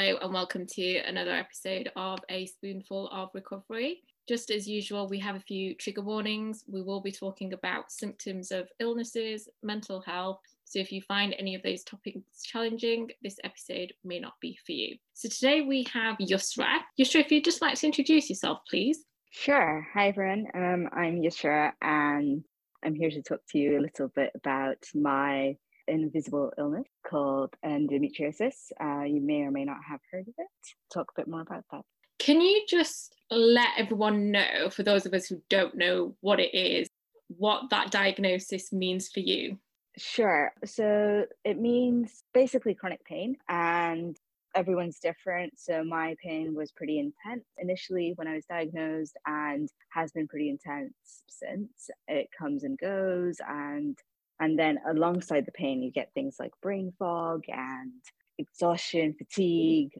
Hello, and welcome to another episode of A Spoonful of Recovery. Just as usual, we have a few trigger warnings. We will be talking about symptoms of illnesses, mental health. So if you find any of those topics challenging, this episode may not be for you. So today we have Yusra. Yusra, if you'd just like to introduce yourself, please. Sure. Hi, everyone. Um, I'm Yusra, and I'm here to talk to you a little bit about my invisible illness called endometriosis. Uh, you may or may not have heard of it. Talk a bit more about that. Can you just let everyone know, for those of us who don't know what it is, what that diagnosis means for you? Sure. So it means basically chronic pain, and everyone's different. So my pain was pretty intense initially when I was diagnosed and has been pretty intense since. It comes and goes, and and then alongside the pain, you get things like brain fog and exhaustion, fatigue,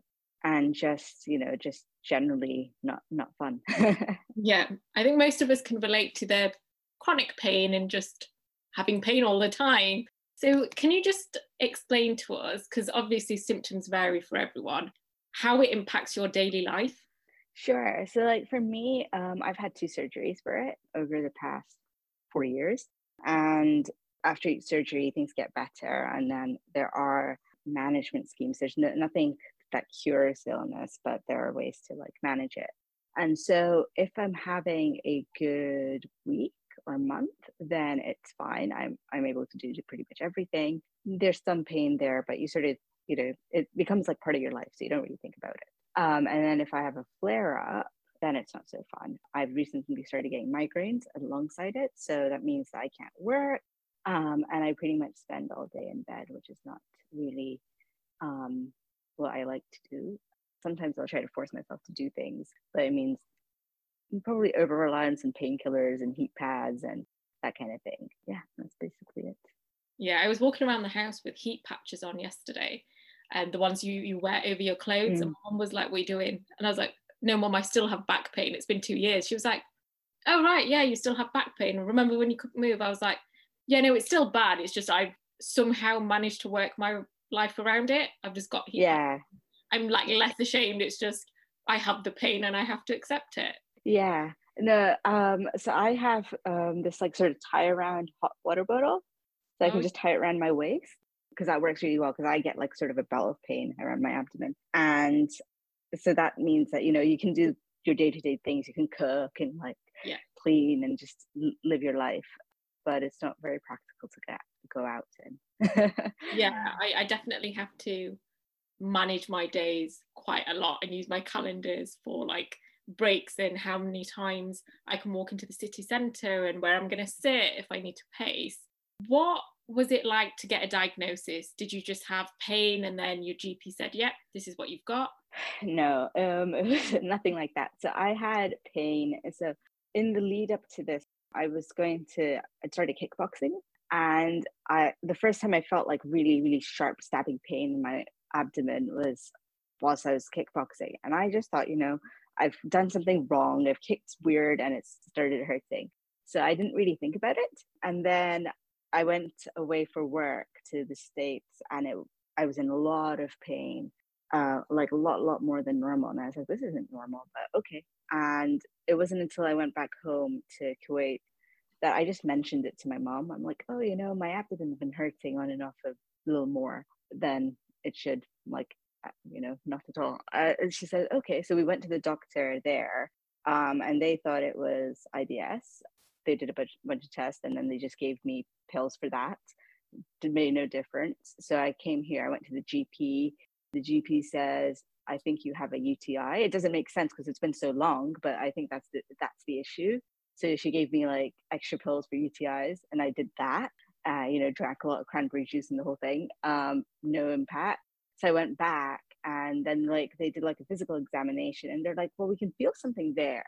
and just, you know, just generally not not fun. yeah. I think most of us can relate to the chronic pain and just having pain all the time. So can you just explain to us, because obviously symptoms vary for everyone, how it impacts your daily life? Sure. So like for me, um, I've had two surgeries for it over the past four years. And after each surgery, things get better. And then there are management schemes. There's no, nothing that cures illness, but there are ways to like manage it. And so if I'm having a good week or month, then it's fine. I'm I'm able to do pretty much everything. There's some pain there, but you sort of, you know, it becomes like part of your life. So you don't really think about it. Um, and then if I have a flare up, then it's not so fun. I've recently started getting migraines alongside it. So that means that I can't work. Um, and I pretty much spend all day in bed, which is not really um, what I like to do. Sometimes I'll try to force myself to do things, but it means probably over reliance on painkillers and heat pads and that kind of thing. Yeah, that's basically it. Yeah, I was walking around the house with heat patches on yesterday, and the ones you you wear over your clothes. Mm. And mom was like, "What are you doing?" And I was like, "No, mom, I still have back pain. It's been two years." She was like, "Oh right, yeah, you still have back pain. Remember when you couldn't move?" I was like, yeah, no, it's still bad. It's just I've somehow managed to work my life around it. I've just got here. Yeah. I'm like less ashamed. It's just I have the pain and I have to accept it. Yeah. No, um, so I have um this like sort of tie around hot water bottle. So I can oh. just tie it around my waist because that works really well because I get like sort of a bell of pain around my abdomen. And so that means that, you know, you can do your day-to-day things. You can cook and like yeah. clean and just live your life but it's not very practical to get go out in. yeah, I, I definitely have to manage my days quite a lot and use my calendars for like breaks and how many times I can walk into the city centre and where I'm going to sit if I need to pace. What was it like to get a diagnosis? Did you just have pain and then your GP said, yep, this is what you've got? No, um, it was nothing like that. So I had pain. So in the lead up to this, I was going to, I started kickboxing. And I, the first time I felt like really, really sharp stabbing pain in my abdomen was whilst I was kickboxing. And I just thought, you know, I've done something wrong. I've kicked weird and it's started hurting. So I didn't really think about it. And then I went away for work to the States and it, I was in a lot of pain, uh, like a lot, lot more than normal. And I was like, this isn't normal, but okay. And it wasn't until I went back home to Kuwait that I just mentioned it to my mom. I'm like, oh, you know, my abdomen's been hurting on and off a little more than it should. I'm like, uh, you know, not at all. Uh, and she said, okay. So we went to the doctor there, um, and they thought it was IBS. They did a bunch, bunch of tests, and then they just gave me pills for that. It made no difference. So I came here. I went to the GP. The GP says I think you have a UTI. It doesn't make sense because it's been so long, but I think that's the that's the issue. So she gave me like extra pills for UTIs, and I did that. Uh, you know, drank a lot of cranberry juice and the whole thing. Um, no impact. So I went back, and then like they did like a physical examination, and they're like, "Well, we can feel something there,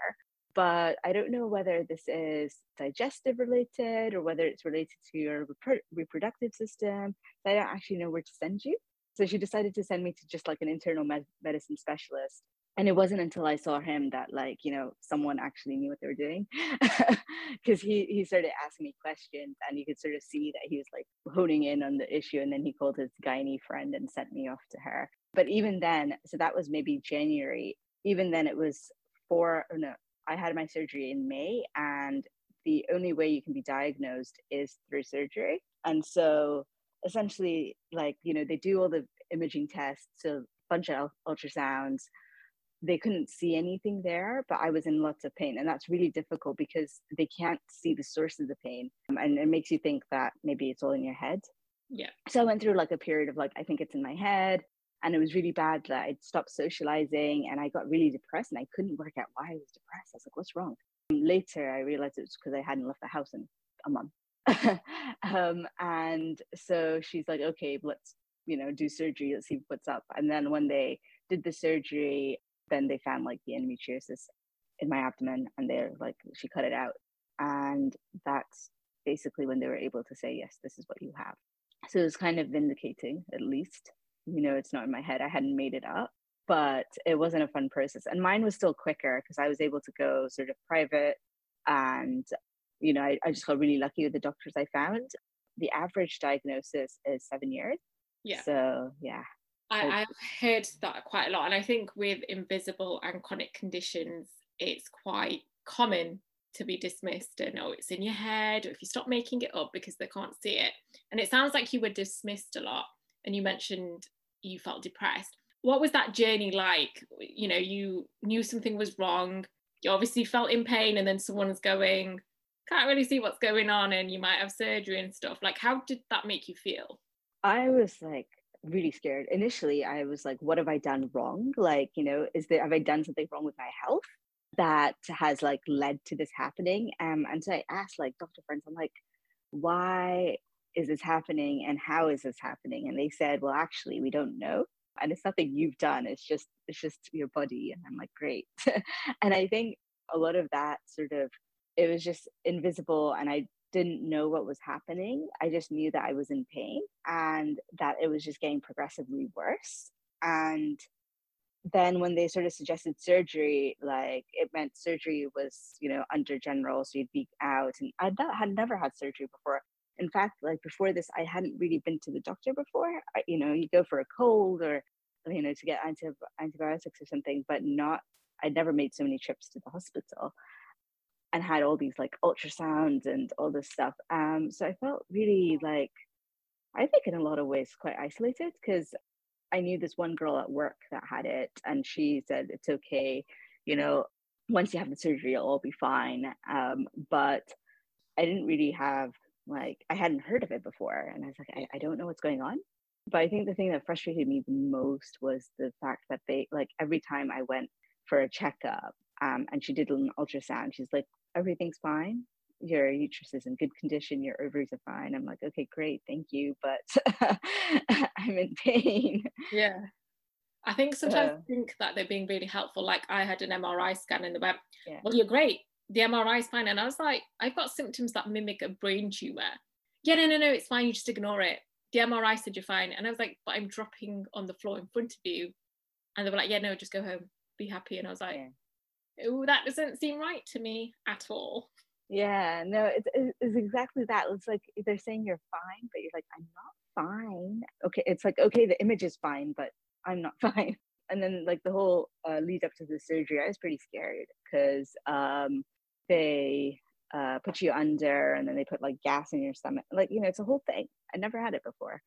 but I don't know whether this is digestive related or whether it's related to your reproductive system. So I don't actually know where to send you." So she decided to send me to just like an internal med- medicine specialist and it wasn't until I saw him that like you know someone actually knew what they were doing because he he started asking me questions and you could sort of see that he was like honing in on the issue and then he called his gynae friend and sent me off to her. But even then so that was maybe January even then it was four oh, no I had my surgery in May and the only way you can be diagnosed is through surgery. And so essentially like you know they do all the imaging tests so a bunch of ultrasounds they couldn't see anything there, but I was in lots of pain. And that's really difficult because they can't see the source of the pain. Um, and it makes you think that maybe it's all in your head. Yeah. So I went through like a period of like, I think it's in my head. And it was really bad that I'd stopped socializing and I got really depressed and I couldn't work out why I was depressed. I was like, what's wrong? And later, I realized it was because I hadn't left the house in a month. um, and so she's like, okay, let's, you know, do surgery. Let's see what's up. And then when they did the surgery, then they found like the endometriosis in my abdomen and they're like she cut it out and that's basically when they were able to say yes this is what you have so it was kind of vindicating at least you know it's not in my head i hadn't made it up but it wasn't a fun process and mine was still quicker because i was able to go sort of private and you know I, I just got really lucky with the doctors i found the average diagnosis is seven years yeah so yeah I, have heard that quite a lot. And I think with invisible and chronic conditions, it's quite common to be dismissed and oh, it's in your head, or if you stop making it up because they can't see it. And it sounds like you were dismissed a lot. And you mentioned you felt depressed. What was that journey like? You know, you knew something was wrong. You obviously felt in pain, and then someone's going, can't really see what's going on, and you might have surgery and stuff. Like, how did that make you feel? I was like really scared. Initially, I was like, what have I done wrong? Like, you know, is there, have I done something wrong with my health that has like led to this happening? Um, and so I asked like doctor friends, I'm like, why is this happening and how is this happening? And they said, well, actually, we don't know. And it's nothing you've done. It's just, it's just your body. And I'm like, great. and I think a lot of that sort of, it was just invisible and I didn't know what was happening. I just knew that I was in pain and that it was just getting progressively worse. And then when they sort of suggested surgery, like it meant surgery was, you know, under general, so you'd be out. And I had never had surgery before. In fact, like before this, I hadn't really been to the doctor before. I, you know, you go for a cold or, you know, to get anti- antibiotics or something, but not, I'd never made so many trips to the hospital and had all these like ultrasounds and all this stuff. Um, so I felt really like, I think in a lot of ways quite isolated because I knew this one girl at work that had it, and she said it's okay, you know, once you have the surgery, it'll all be fine. Um, but I didn't really have like I hadn't heard of it before, and I was like, I, I don't know what's going on. But I think the thing that frustrated me the most was the fact that they like every time I went for a checkup, um, and she did an ultrasound. She's like, everything's fine. Your uterus is in good condition. Your ovaries are fine. I'm like, okay, great, thank you, but I'm in pain. Yeah. I think sometimes uh, I think that they're being really helpful. Like I had an MRI scan in the web. Yeah. Well, you're great. The MRI is fine. And I was like, I've got symptoms that mimic a brain tumor. Yeah, no, no, no, it's fine. You just ignore it. The MRI said you're fine. And I was like, but I'm dropping on the floor in front of you. And they were like, yeah, no, just go home. Be happy. And I was like, yeah oh, that doesn't seem right to me at all. Yeah, no, it's, it's exactly that. It's like they're saying you're fine, but you're like, I'm not fine. Okay, it's like, okay, the image is fine, but I'm not fine. And then, like, the whole uh, lead up to the surgery, I was pretty scared because um, they uh, put you under and then they put like gas in your stomach. Like, you know, it's a whole thing. I never had it before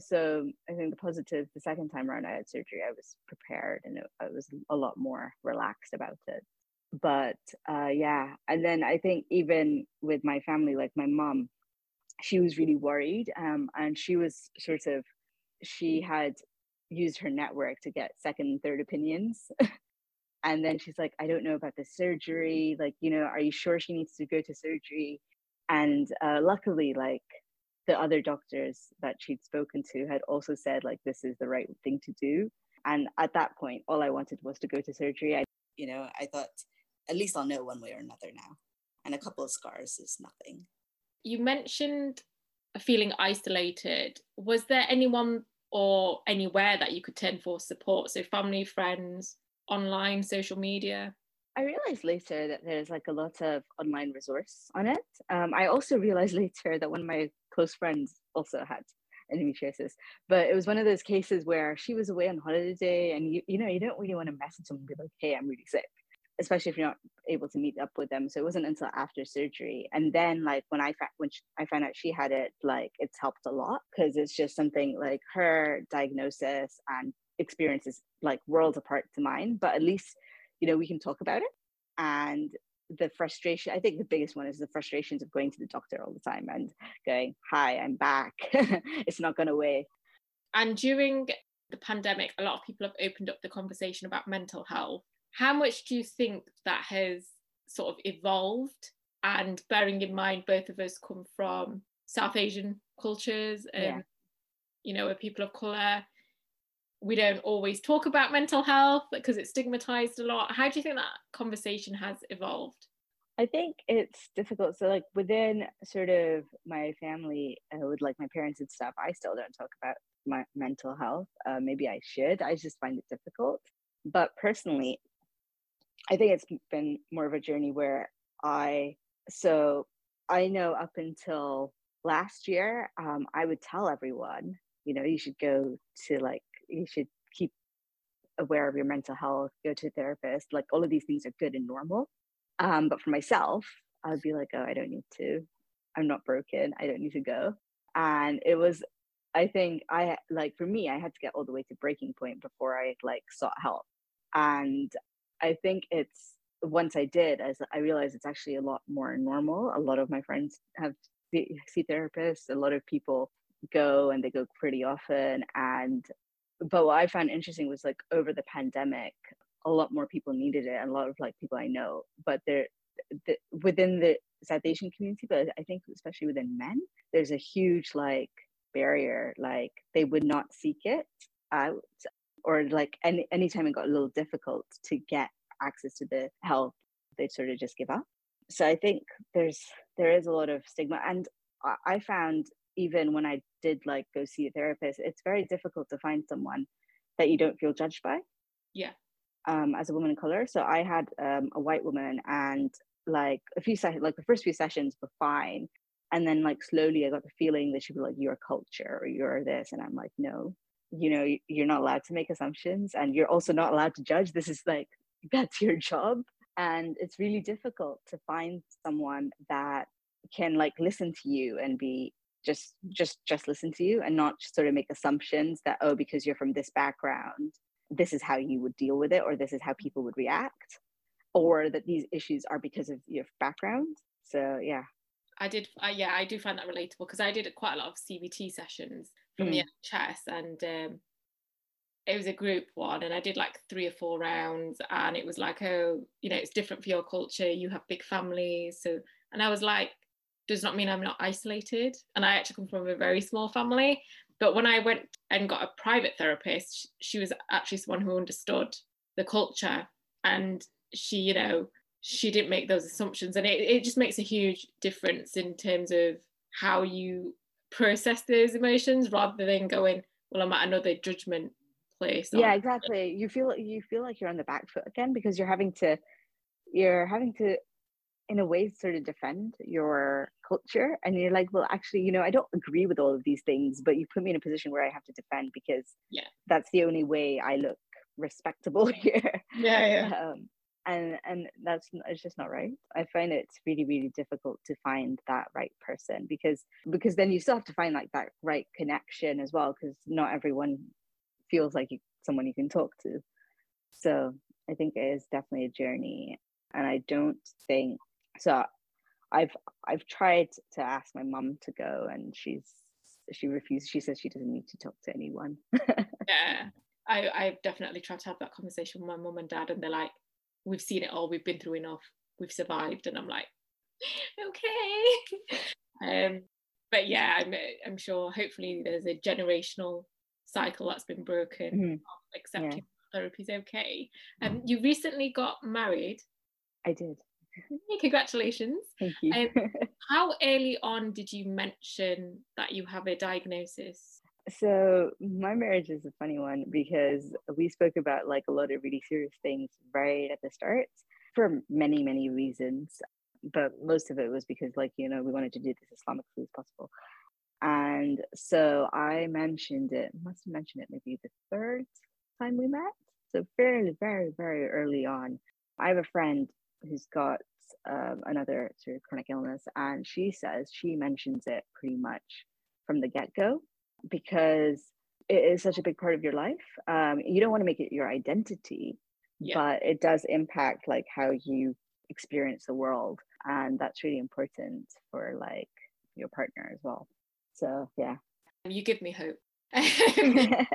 so I think the positive, the second time around I had surgery, I was prepared and it, I was a lot more relaxed about it. But uh, yeah, and then I think even with my family, like my mom, she was really worried, um, and she was sort of, she had used her network to get second and third opinions. and then she's like, I don't know about the surgery. Like, you know, are you sure she needs to go to surgery? And uh, luckily, like the other doctors that she'd spoken to had also said like this is the right thing to do. And at that point all i wanted was to go to surgery. I you know i thought at least i'll know one way or another now. And a couple of scars is nothing. You mentioned feeling isolated. Was there anyone or anywhere that you could turn for support? So family friends online social media? I realized later that there's like a lot of online resource on it. Um, I also realized later that one of my close friends also had endometriosis, but it was one of those cases where she was away on holiday and you, you know, you don't really want to message someone and be like, hey, I'm really sick, especially if you're not able to meet up with them. So it wasn't until after surgery. And then like when I, fa- when she, I found out she had it, like it's helped a lot because it's just something like her diagnosis and experiences like worlds apart to mine, but at least you know we can talk about it and the frustration i think the biggest one is the frustrations of going to the doctor all the time and going hi i'm back. It's not gone away and during the pandemic a lot of people have opened up the conversation about mental health. How much do you think that has sort of evolved? And bearing in mind both of us come from south asian cultures and yeah. you know we're people of color we don't always talk about mental health because it's stigmatized a lot. How do you think that conversation has evolved? I think it's difficult. So, like within sort of my family, uh, with like my parents and stuff, I still don't talk about my mental health. Uh, maybe I should. I just find it difficult. But personally, I think it's been more of a journey where I, so I know up until last year, um, I would tell everyone, you know, you should go to like you should keep aware of your mental health, go to a therapist. Like all of these things are good and normal. Um, but for myself, I would be like, oh, I don't need to. I'm not broken. I don't need to go. And it was, I think I like for me, I had to get all the way to breaking point before I like sought help. And I think it's once I did, as I realized it's actually a lot more normal. A lot of my friends have see therapists. A lot of people go and they go pretty often. And but what I found interesting was like over the pandemic, a lot more people needed it, and a lot of like people I know. But there, the, within the South Asian community, but I think especially within men, there's a huge like barrier. Like they would not seek it out, or like any anytime it got a little difficult to get access to the help, they'd sort of just give up. So I think there's there is a lot of stigma, and I found even when I did like go see a therapist, it's very difficult to find someone that you don't feel judged by. Yeah. Um, as a woman of color, so I had um, a white woman, and like a few sessions, like the first few sessions were fine, and then like slowly I got the feeling that she'd be like, "You're culture," or "You're this," and I'm like, "No, you know, you're not allowed to make assumptions, and you're also not allowed to judge. This is like that's your job." And it's really difficult to find someone that can like listen to you and be just just just listen to you and not sort of make assumptions that oh because you're from this background this is how you would deal with it or this is how people would react or that these issues are because of your background so yeah i did uh, yeah i do find that relatable because i did quite a lot of cbt sessions from mm. the nhs and um, it was a group one and i did like three or four rounds and it was like oh you know it's different for your culture you have big families so and i was like does not mean I'm not isolated. And I actually come from a very small family. But when I went and got a private therapist, she was actually someone who understood the culture and she, you know, she didn't make those assumptions. And it, it just makes a huge difference in terms of how you process those emotions rather than going, well, I'm at another judgment place. Yeah, exactly. You feel you feel like you're on the back foot again because you're having to you're having to in a way sort of defend your culture and you're like well actually you know i don't agree with all of these things but you put me in a position where i have to defend because yeah. that's the only way i look respectable here. Yeah yeah. Um, and and that's it's just not right. I find it's really really difficult to find that right person because because then you still have to find like that right connection as well because not everyone feels like you, someone you can talk to. So i think it is definitely a journey and i don't think so I've I've tried to ask my mum to go and she's she refused. She says she doesn't need to talk to anyone. yeah. I, I've definitely tried to have that conversation with my mum and dad and they're like, we've seen it all, we've been through enough, we've survived. And I'm like, okay. um, but yeah, I'm I'm sure hopefully there's a generational cycle that's been broken mm-hmm. accepting yeah. therapy is okay. Um, you recently got married. I did. Congratulations. Thank you. um, how early on did you mention that you have a diagnosis? So my marriage is a funny one because we spoke about like a lot of really serious things right at the start for many, many reasons. But most of it was because like, you know, we wanted to do this Islamically as possible. And so I mentioned it, must have mentioned it maybe the third time we met. So fairly, very, very early on. I have a friend who's got um, another sort of chronic illness, and she says she mentions it pretty much from the get go because it is such a big part of your life. Um, you don't want to make it your identity, yeah. but it does impact like how you experience the world, and that's really important for like your partner as well. So yeah, you give me hope. you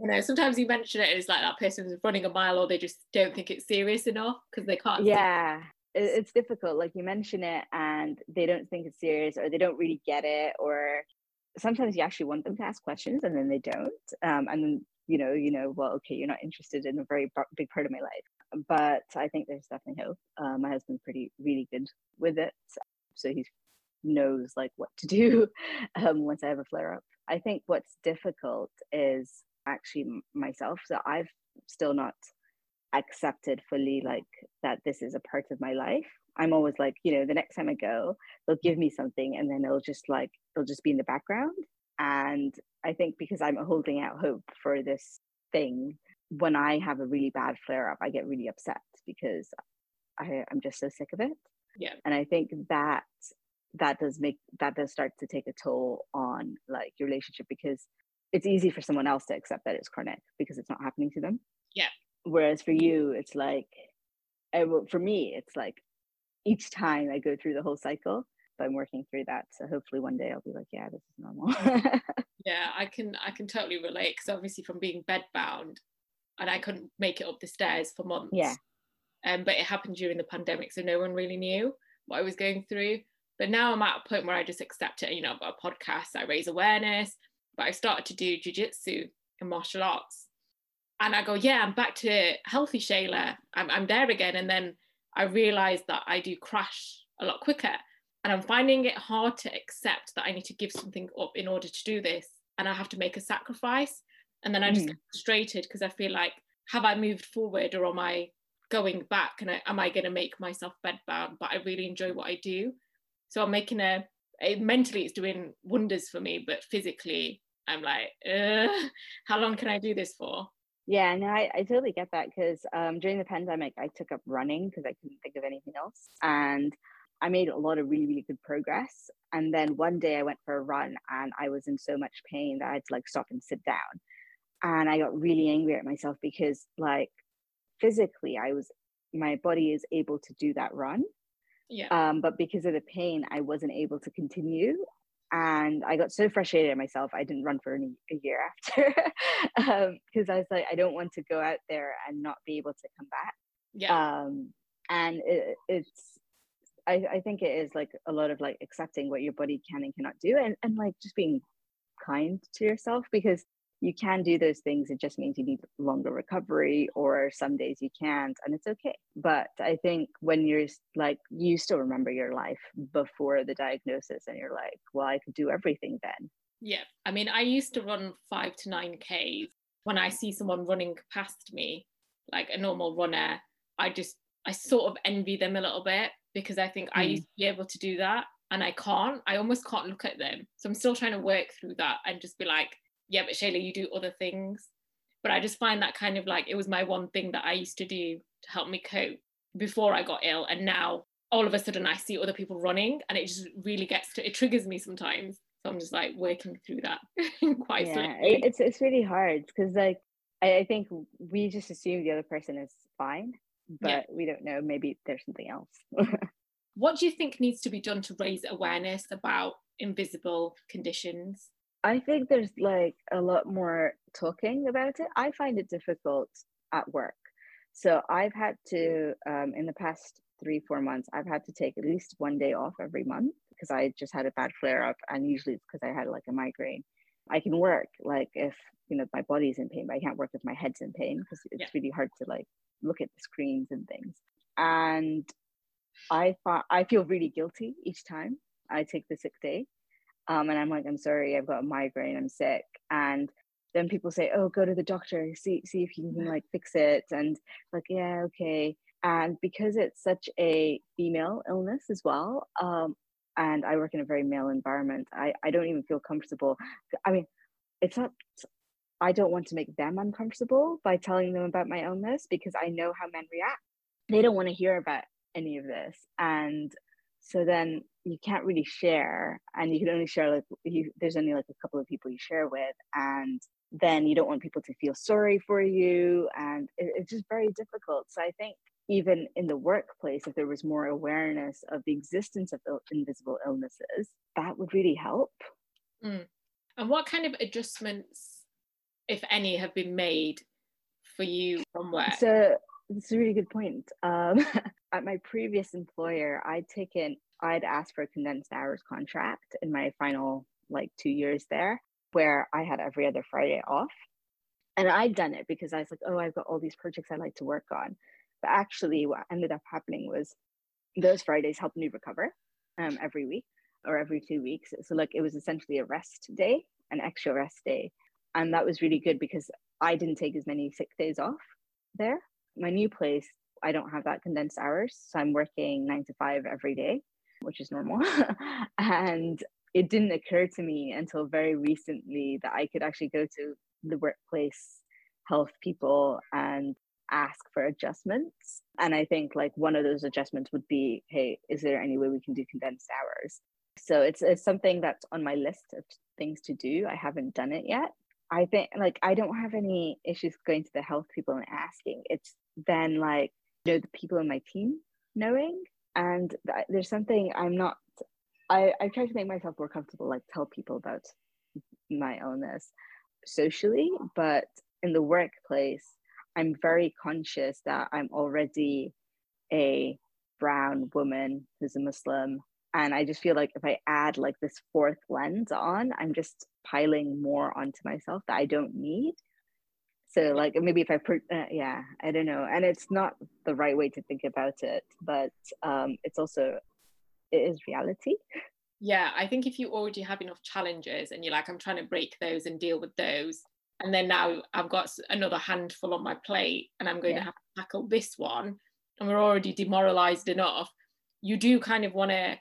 know, sometimes you mention it as like that person's running a mile, or they just don't think it's serious enough because they can't. Yeah, it's difficult. Like you mention it, and they don't think it's serious, or they don't really get it, or sometimes you actually want them to ask questions and then they don't um, and then you know you know well okay you're not interested in a very big part of my life but i think there's definitely hope uh, my husband's pretty really good with it so he knows like what to do um, once i have a flare up i think what's difficult is actually myself so i've still not accepted fully like that this is a part of my life I'm always like, you know, the next time I go, they'll give me something and then it'll just like, it'll just be in the background. And I think because I'm holding out hope for this thing, when I have a really bad flare up, I get really upset because I, I'm just so sick of it. Yeah. And I think that that does make that does start to take a toll on like your relationship because it's easy for someone else to accept that it's chronic because it's not happening to them. Yeah. Whereas for you, it's like, for me, it's like each time I go through the whole cycle. But I'm working through that. So hopefully one day I'll be like, yeah, this is normal. yeah, I can I can totally relate because obviously from being bedbound and I couldn't make it up the stairs for months. Yeah. Um, but it happened during the pandemic, so no one really knew what I was going through. But now I'm at a point where I just accept it. You know, I've got a podcast, I raise awareness, but I started to do jujitsu and martial arts. And I go, yeah, I'm back to healthy Shayla. I'm, I'm there again. And then I realize that I do crash a lot quicker. And I'm finding it hard to accept that I need to give something up in order to do this. And I have to make a sacrifice. And then I just mm. get frustrated because I feel like, have I moved forward or am I going back? And I, am I going to make myself bedbound? But I really enjoy what I do. So I'm making a, a mentally, it's doing wonders for me, but physically, I'm like, how long can I do this for? Yeah, no, I, I totally get that because um, during the pandemic, I took up running because I couldn't think of anything else. And I made a lot of really, really good progress. And then one day I went for a run and I was in so much pain that I had to like stop and sit down. And I got really angry at myself because, like, physically, I was, my body is able to do that run. Yeah. Um, but because of the pain, I wasn't able to continue and I got so frustrated at myself. I didn't run for any, a year after because um, I was like, I don't want to go out there and not be able to come back. Yeah. Um, and it, it's, I, I think it is like a lot of like accepting what your body can and cannot do, and and like just being kind to yourself because you can do those things. It just means you need longer recovery, or some days you can't, and it's okay. But I think when you're like, you still remember your life before the diagnosis, and you're like, well, I could do everything then. Yeah. I mean, I used to run five to nine Ks. When I see someone running past me, like a normal runner, I just, I sort of envy them a little bit because I think mm. I hmm. used to be able to do that and I can't. I almost can't look at them. So I'm still trying to work through that and just be like, yeah, but Shayla, you do other things. But I just find that kind of like it was my one thing that I used to do to help me cope before I got ill. And now all of a sudden I see other people running and it just really gets to it triggers me sometimes. So I'm just like working through that quite yeah, It's it's really hard because like I, I, think we just assume the other person is fine, but yeah. we don't know. Maybe there's something else. what do you think needs to be done to raise awareness about invisible conditions? I think there's like a lot more talking about it. I find it difficult at work. So I've had to, um, in the past three, four months, I've had to take at least one day off every month because I just had a bad flare up. And usually it's because I had like a migraine. I can work like if, you know, my body's in pain, but I can't work if my head's in pain because it's yeah. really hard to like look at the screens and things. And I, I feel really guilty each time I take the sick day Um, and I'm like, I'm sorry, I've got a migraine, I'm sick. And then people say, oh, go to the doctor, see, see if you can like fix it. And like, yeah, okay. And because it's such a female illness as well, um, and I work in a very male environment, I, I don't even feel comfortable. I mean, it's not, I don't want to make them uncomfortable by telling them about my illness because I know how men react. They don't want to hear about any of this. And so then you can't really share and you can only share like you there's only like a couple of people you share with and then you don't want people to feel sorry for you and it, it's just very difficult. So i think even in the workplace if there was more awareness of the existence of invisible illnesses that would really help. Mm. and what kind of adjustments if any have been made for you from work? So it's a really good point um, at my previous employer i'd taken i'd asked for a condensed hours contract in my final like two years there where I had every other Friday off. And I'd done it because I was like, oh, I've got all these projects I like to work on. But actually, what ended up happening was those Fridays helped me recover um, every week or every two weeks. So, like, it was essentially a rest day, an extra rest day. And that was really good because I didn't take as many sick days off there. My new place, I don't have that condensed hours. So, I'm working nine to five every day, which is normal. and it didn't occur to me until very recently that I could actually go to the workplace health people and ask for adjustments. And I think like one of those adjustments would be, hey, is there any way we can do condensed hours? So it's, it's something that's on my list of things to do. I haven't done it yet. I think like I don't have any issues going to the health people and asking. It's then like, you know, the people in my team knowing. And th- there's something I'm not I, I try to make myself more comfortable, like tell people about my illness socially, but in the workplace, I'm very conscious that I'm already a brown woman who's a Muslim. And I just feel like if I add like this fourth lens on, I'm just piling more onto myself that I don't need. So like maybe if I put uh, yeah, I don't know, and it's not the right way to think about it, but um, it's also it is reality. Yeah, I think if you already have enough challenges and you're like, I'm trying to break those and deal with those, and then now I've got another handful on my plate and I'm going yeah. to have to tackle this one, and we're already demoralized enough, you do kind of want to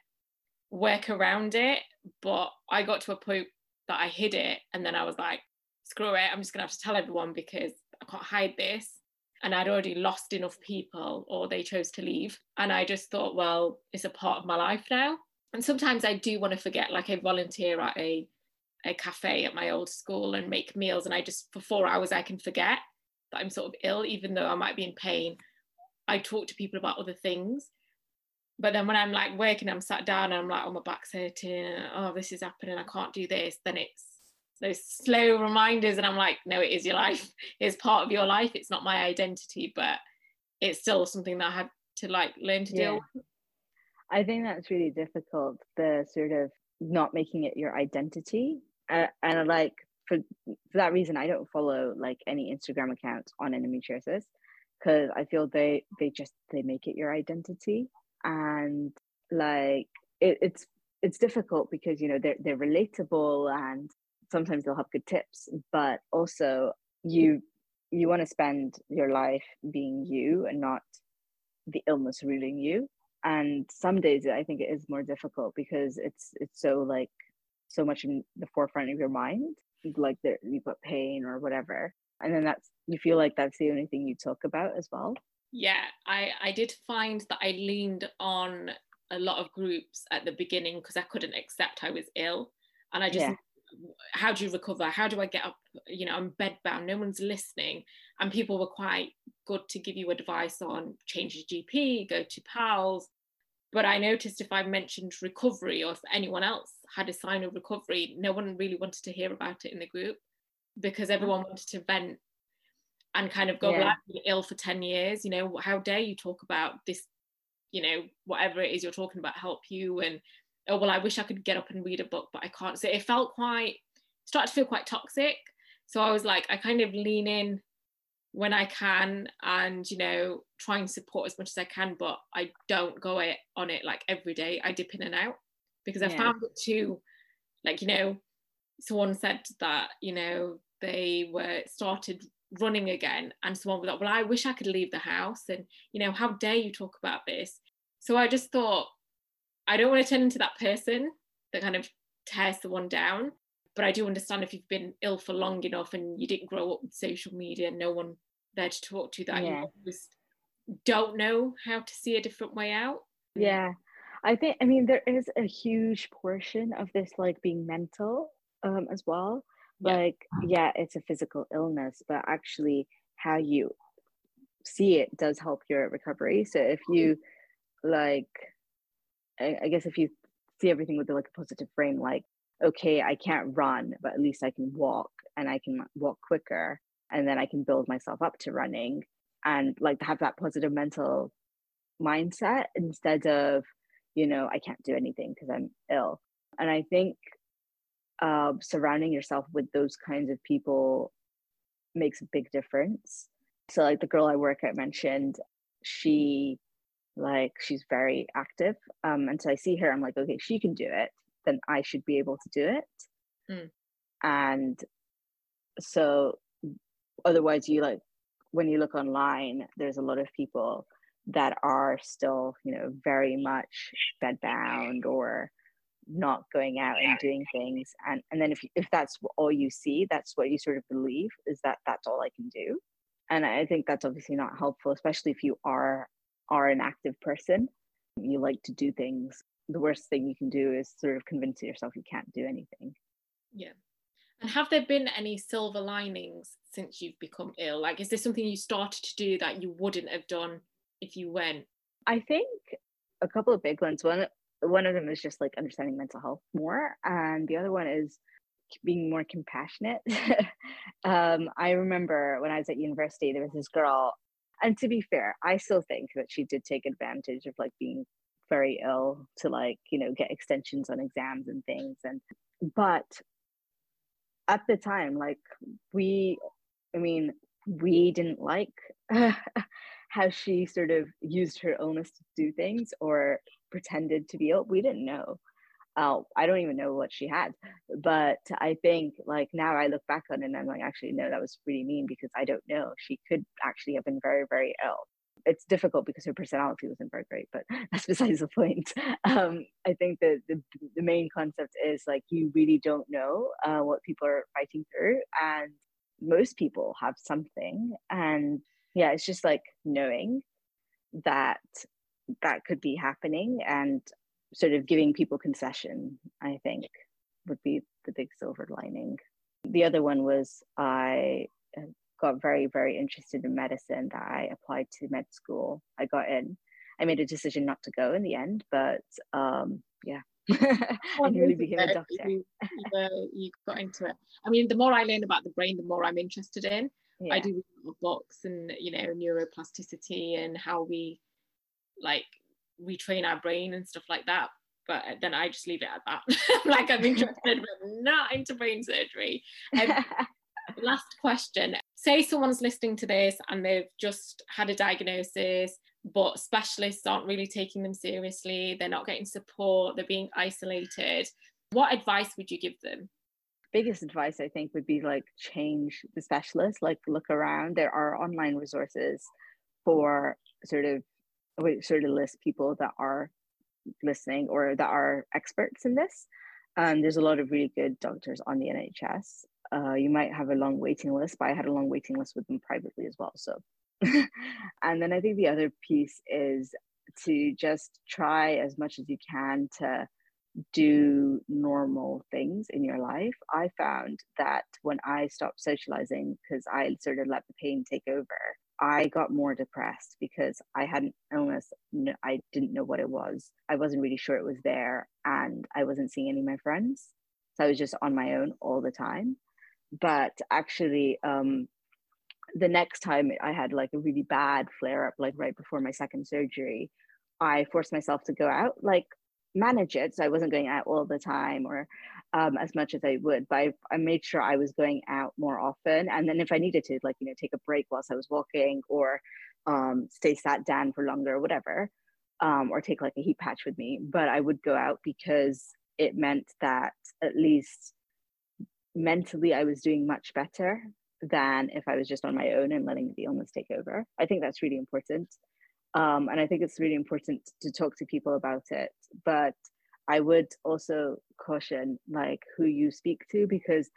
work around it. But I got to a point that I hid it, and then I was like, screw it, I'm just gonna have to tell everyone because I can't hide this and I'd already lost enough people or they chose to leave. And I just thought, well, it's a part of my life now. And sometimes I do want to forget, like I volunteer at a, a cafe at my old school and make meals. And I just, for four hours, I can forget that I'm sort of ill, even though I might be in pain. I talk to people about other things. But then when I'm like working, I'm sat down and I'm like, oh, my back's hurting. Oh, this is happening. I can't do this. Then it's those slow reminders and i'm like no it is your life. It's part of your life. It's not my identity but it's still something that i had to like learn to deal with. I think that's really difficult the sort of not making it your identity uh, and like for, for that reason i don't follow like any instagram accounts on endometriosis because i feel they they just they make it your identity and like it, it's it's difficult because you know they're they're relatable and sometimes they'll have good tips but also you you want to spend your life being you and not the illness ruling you. And some days i think it is more difficult because it's it's so like so much in the forefront of your mind like there you've got pain or whatever. And then that's you feel like that's the only thing you talk about as well. Yeah i i did find that i leaned on a lot of groups at the beginning because i couldn't accept i was ill. And i just yeah how do you recover? How do I get up? You know, I'm bedbound, no one's listening. And people were quite good to give you advice on change your GP, go to PALS. But I noticed if I mentioned recovery or if anyone else had a sign of recovery, no one really wanted to hear about it in the group because everyone mm. wanted to vent and kind of go, yeah. well, I've been ill for 10 years. You know, how dare you talk about this, you know, whatever it is you're talking about help you and oh well i wish i could get up and read a book but i can't. So it felt quite started to feel quite toxic. So i was like i kind of lean in when i can and you know try and support as much as i can but i don't go it on it like every day. I dip in and out because i found it too like you know someone said that you know they were started running again and someone was like well i wish i could leave the house and you know how dare you talk about this? So i just thought i don't want to turn into that person that kind of tears the one down but i do understand if you've been ill for long enough and you didn't grow up with social media no one there to talk to that yeah. you just don't know how to see a different way out yeah i think i mean there is a huge portion of this like being mental um as well yeah. like yeah it's a physical illness but actually how you see it does help your recovery so if you like I, I guess if you see everything with like a positive frame like okay i can't run but at least i can walk and i can walk quicker and then i can build myself up to running and like have that positive mental mindset instead of you know i can't do anything because i'm ill and i think uh, surrounding yourself with those kinds of people makes a big difference. So, like the girl I work at mentioned, she like she's very active. Um, and so I see her, I'm like, okay, she can do it, then I should be able to do it. Mm. And so, otherwise, you like when you look online, there's a lot of people that are still, you know, very much bedbound or not going out and doing things and and then if if that's all you see that's what you sort of believe is that that's all i can do and i think that's obviously not helpful especially if you are are an active person you like to do things. The worst thing you can do is sort of convince yourself you can't do anything. Yeah. And have there been any silver linings since you've become ill? Like is there something you started to do that you wouldn't have done if you went? I think a couple of big ones. One one of them is just like understanding mental health more and the other one is being more compassionate. Um, i remember when i was at university there was this girl and to be fair i still think that she did take advantage of like being very ill to like you know get extensions on exams and things and but at the time like we i mean we didn't like how she sort of used her illness to do things or pretended to be ill. We didn't know. Uh, I don't even know what she had, but I think like now I look back on it and I'm like, actually, no, that was really mean because I don't know. She could actually have been very, very ill. It's difficult because her personality wasn't very great, but that's besides the point. Um, I think that the, the main concept is like you really don't know uh, what people are fighting through, and most people have something. And yeah, it's just like knowing that that could be happening and sort of giving people concession, I think would be the big silver lining. The other one was I uh, got very, very interested in medicine that I applied to med school. I got in. I made a decision not to go in the end, but um, yeah, I really became a doctor. You, you, you, got into it. I mean, the more I learn about the brain, the more I'm interested in. Yeah. I do books and you know neuroplasticity and how we like retrain our brain and stuff like that but then I just leave it at that. like I'm interested, but not into brain surgery. Um, last question. Say someone's listening to this and they've just had a diagnosis, but specialists aren't really taking them seriously. They're not getting support. They're being isolated. What advice would you give them? Biggest advice I think would be like change the specialist. Like look around. There are online resources for sort of sort of list people that are listening or that are experts in this. Um, there's a lot of really good doctors on the NHS. Uh, you might have a long waiting list, but I had a long waiting list with them privately as well. So, and then I think the other piece is to just try as much as you can to do normal things in your life. I found that when I stopped socializing, because I sort of let the pain take over, I got more depressed because I had an illness. I didn't know what it was. I wasn't really sure it was there. And I wasn't seeing any of my friends. So I was just on my own all the time. But actually, um, the next time I had like a really bad flare up, like right before my second surgery, I forced myself to go out. Like manage it. So I wasn't going out all the time or um, as much as I would, but I, I made sure I was going out more often. And then if I needed to, like, you know, take a break whilst I was walking or um, stay sat down for longer or whatever, um, or take like a heat patch with me, but I would go out because it meant that at least mentally I was doing much better than if I was just on my own and letting the illness take over. I think that's really important. Um, and I think it's really important to talk to people about it. But I would also caution like who you speak to because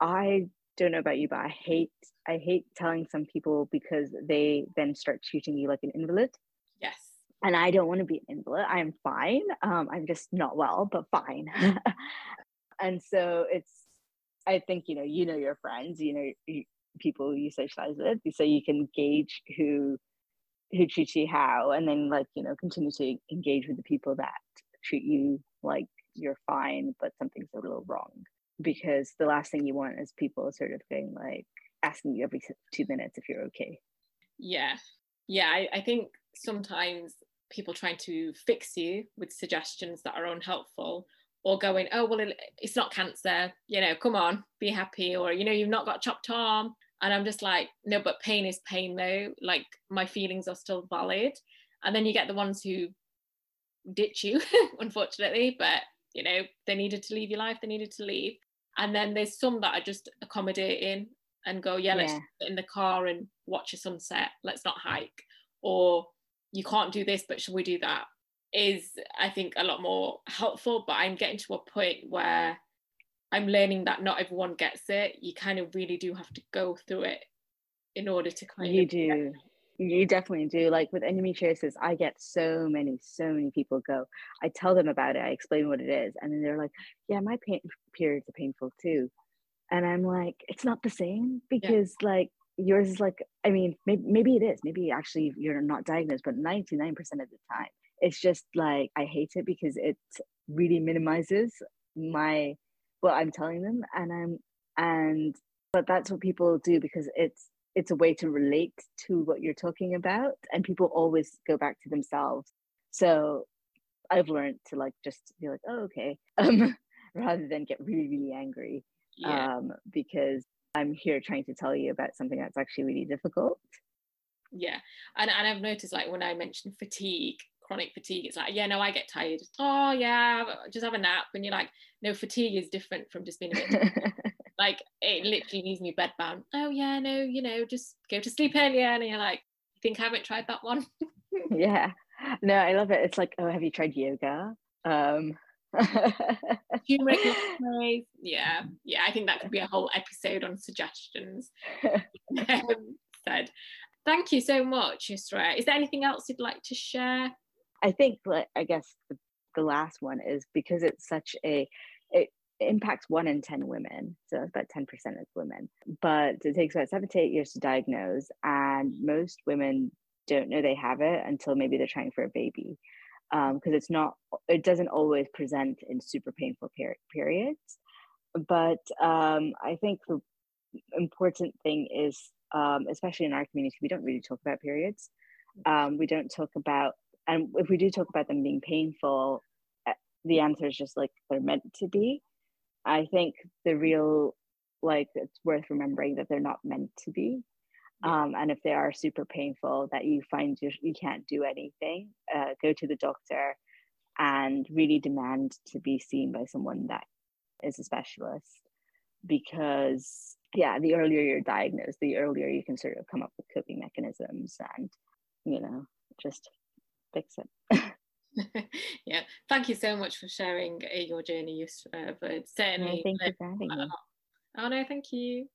I don't know about you, but I hate I hate telling some people because they then start treating you like an invalid. Yes. And I don't want to be an invalid. I'm fine. Um, I'm just not well, but fine. and so it's I think you know you know your friends, you know you, people you socialize with, so you can gauge who who treats you how, and then like you know continue to engage with the people that treat you like you're fine, but something's a little wrong. Because the last thing you want is people sort of going like asking you every two minutes if you're okay. Yeah, yeah. I, I think sometimes people trying to fix you with suggestions that are unhelpful or going, oh, well, it's not cancer, you know, come on, be happy, or, you know, you've not got chopped arm. And I'm just like, no, but pain is pain though. Like my feelings are still valid. And then you get the ones who ditch you, unfortunately, but, you know, they needed to leave your life, they needed to leave. And then there's some that are just accommodating and go, yeah, let's yeah. in the car and watch a sunset, let's not hike. Or you can't do this, but should we do that? is I think a lot more helpful. But I'm getting to a point where I'm learning that not everyone gets it. You kind of really do have to go through it in order to kind you of do. You definitely do. Like with endometriosis, I get so many, so many people go. I tell them about it. I explain what it is, and then they're like, "Yeah, my pain periods are painful too," and I'm like, "It's not the same because yeah. like yours is like. I mean, maybe maybe it is. Maybe actually you're not diagnosed, but 99% of the time, it's just like I hate it because it really minimizes my what I'm telling them and I'm and but that's what people do because it's it's a way to relate to what you're talking about and people always go back to themselves. So I've learned to like just be like oh okay um rather than get really really angry yeah. um because I'm here trying to tell you about something that's actually really difficult. Yeah and, and i've noticed like when i mentioned fatigue chronic fatigue it's like yeah no i get tired. Oh yeah just have a nap and you're like no fatigue is different from just being a bit like it literally leaves me bedbound. Oh yeah no you know just go to sleep earlier. And you're like you think i haven't tried that one. Yeah. No i love it. It's like oh have you tried yoga? Um. Turmeric yeah yeah i think that could be a whole episode on suggestions. Um, said. Thank you so much Yusra. is there anything else you'd like to share? I think like I guess the, the last one is because it's such a impacts one in 10 women. So it's about 10% of women. But it takes about seven to eight years to diagnose. And most women don't know they have it until maybe they're trying for a baby. Because um, it's not, it doesn't always present in super painful per- periods. But um, I think the important thing is, um, especially in our community, we don't really talk about periods. Um, we don't talk about and if we do talk about them being painful eh, the answer is just like they're meant to be i think the real like it's worth remembering that they're not meant to be. Um, and if they are super painful that you find you, you can't do anything uh, go to the doctor and really demand to be seen by someone that is a specialist. Because yeah the earlier you're diagnosed the earlier you can sort of come up with coping mechanisms and you know just fix it. yeah, thank you so much for sharing uh, your journey, Yusra. But certainly, no, thank you for having me. Oh no, thank you.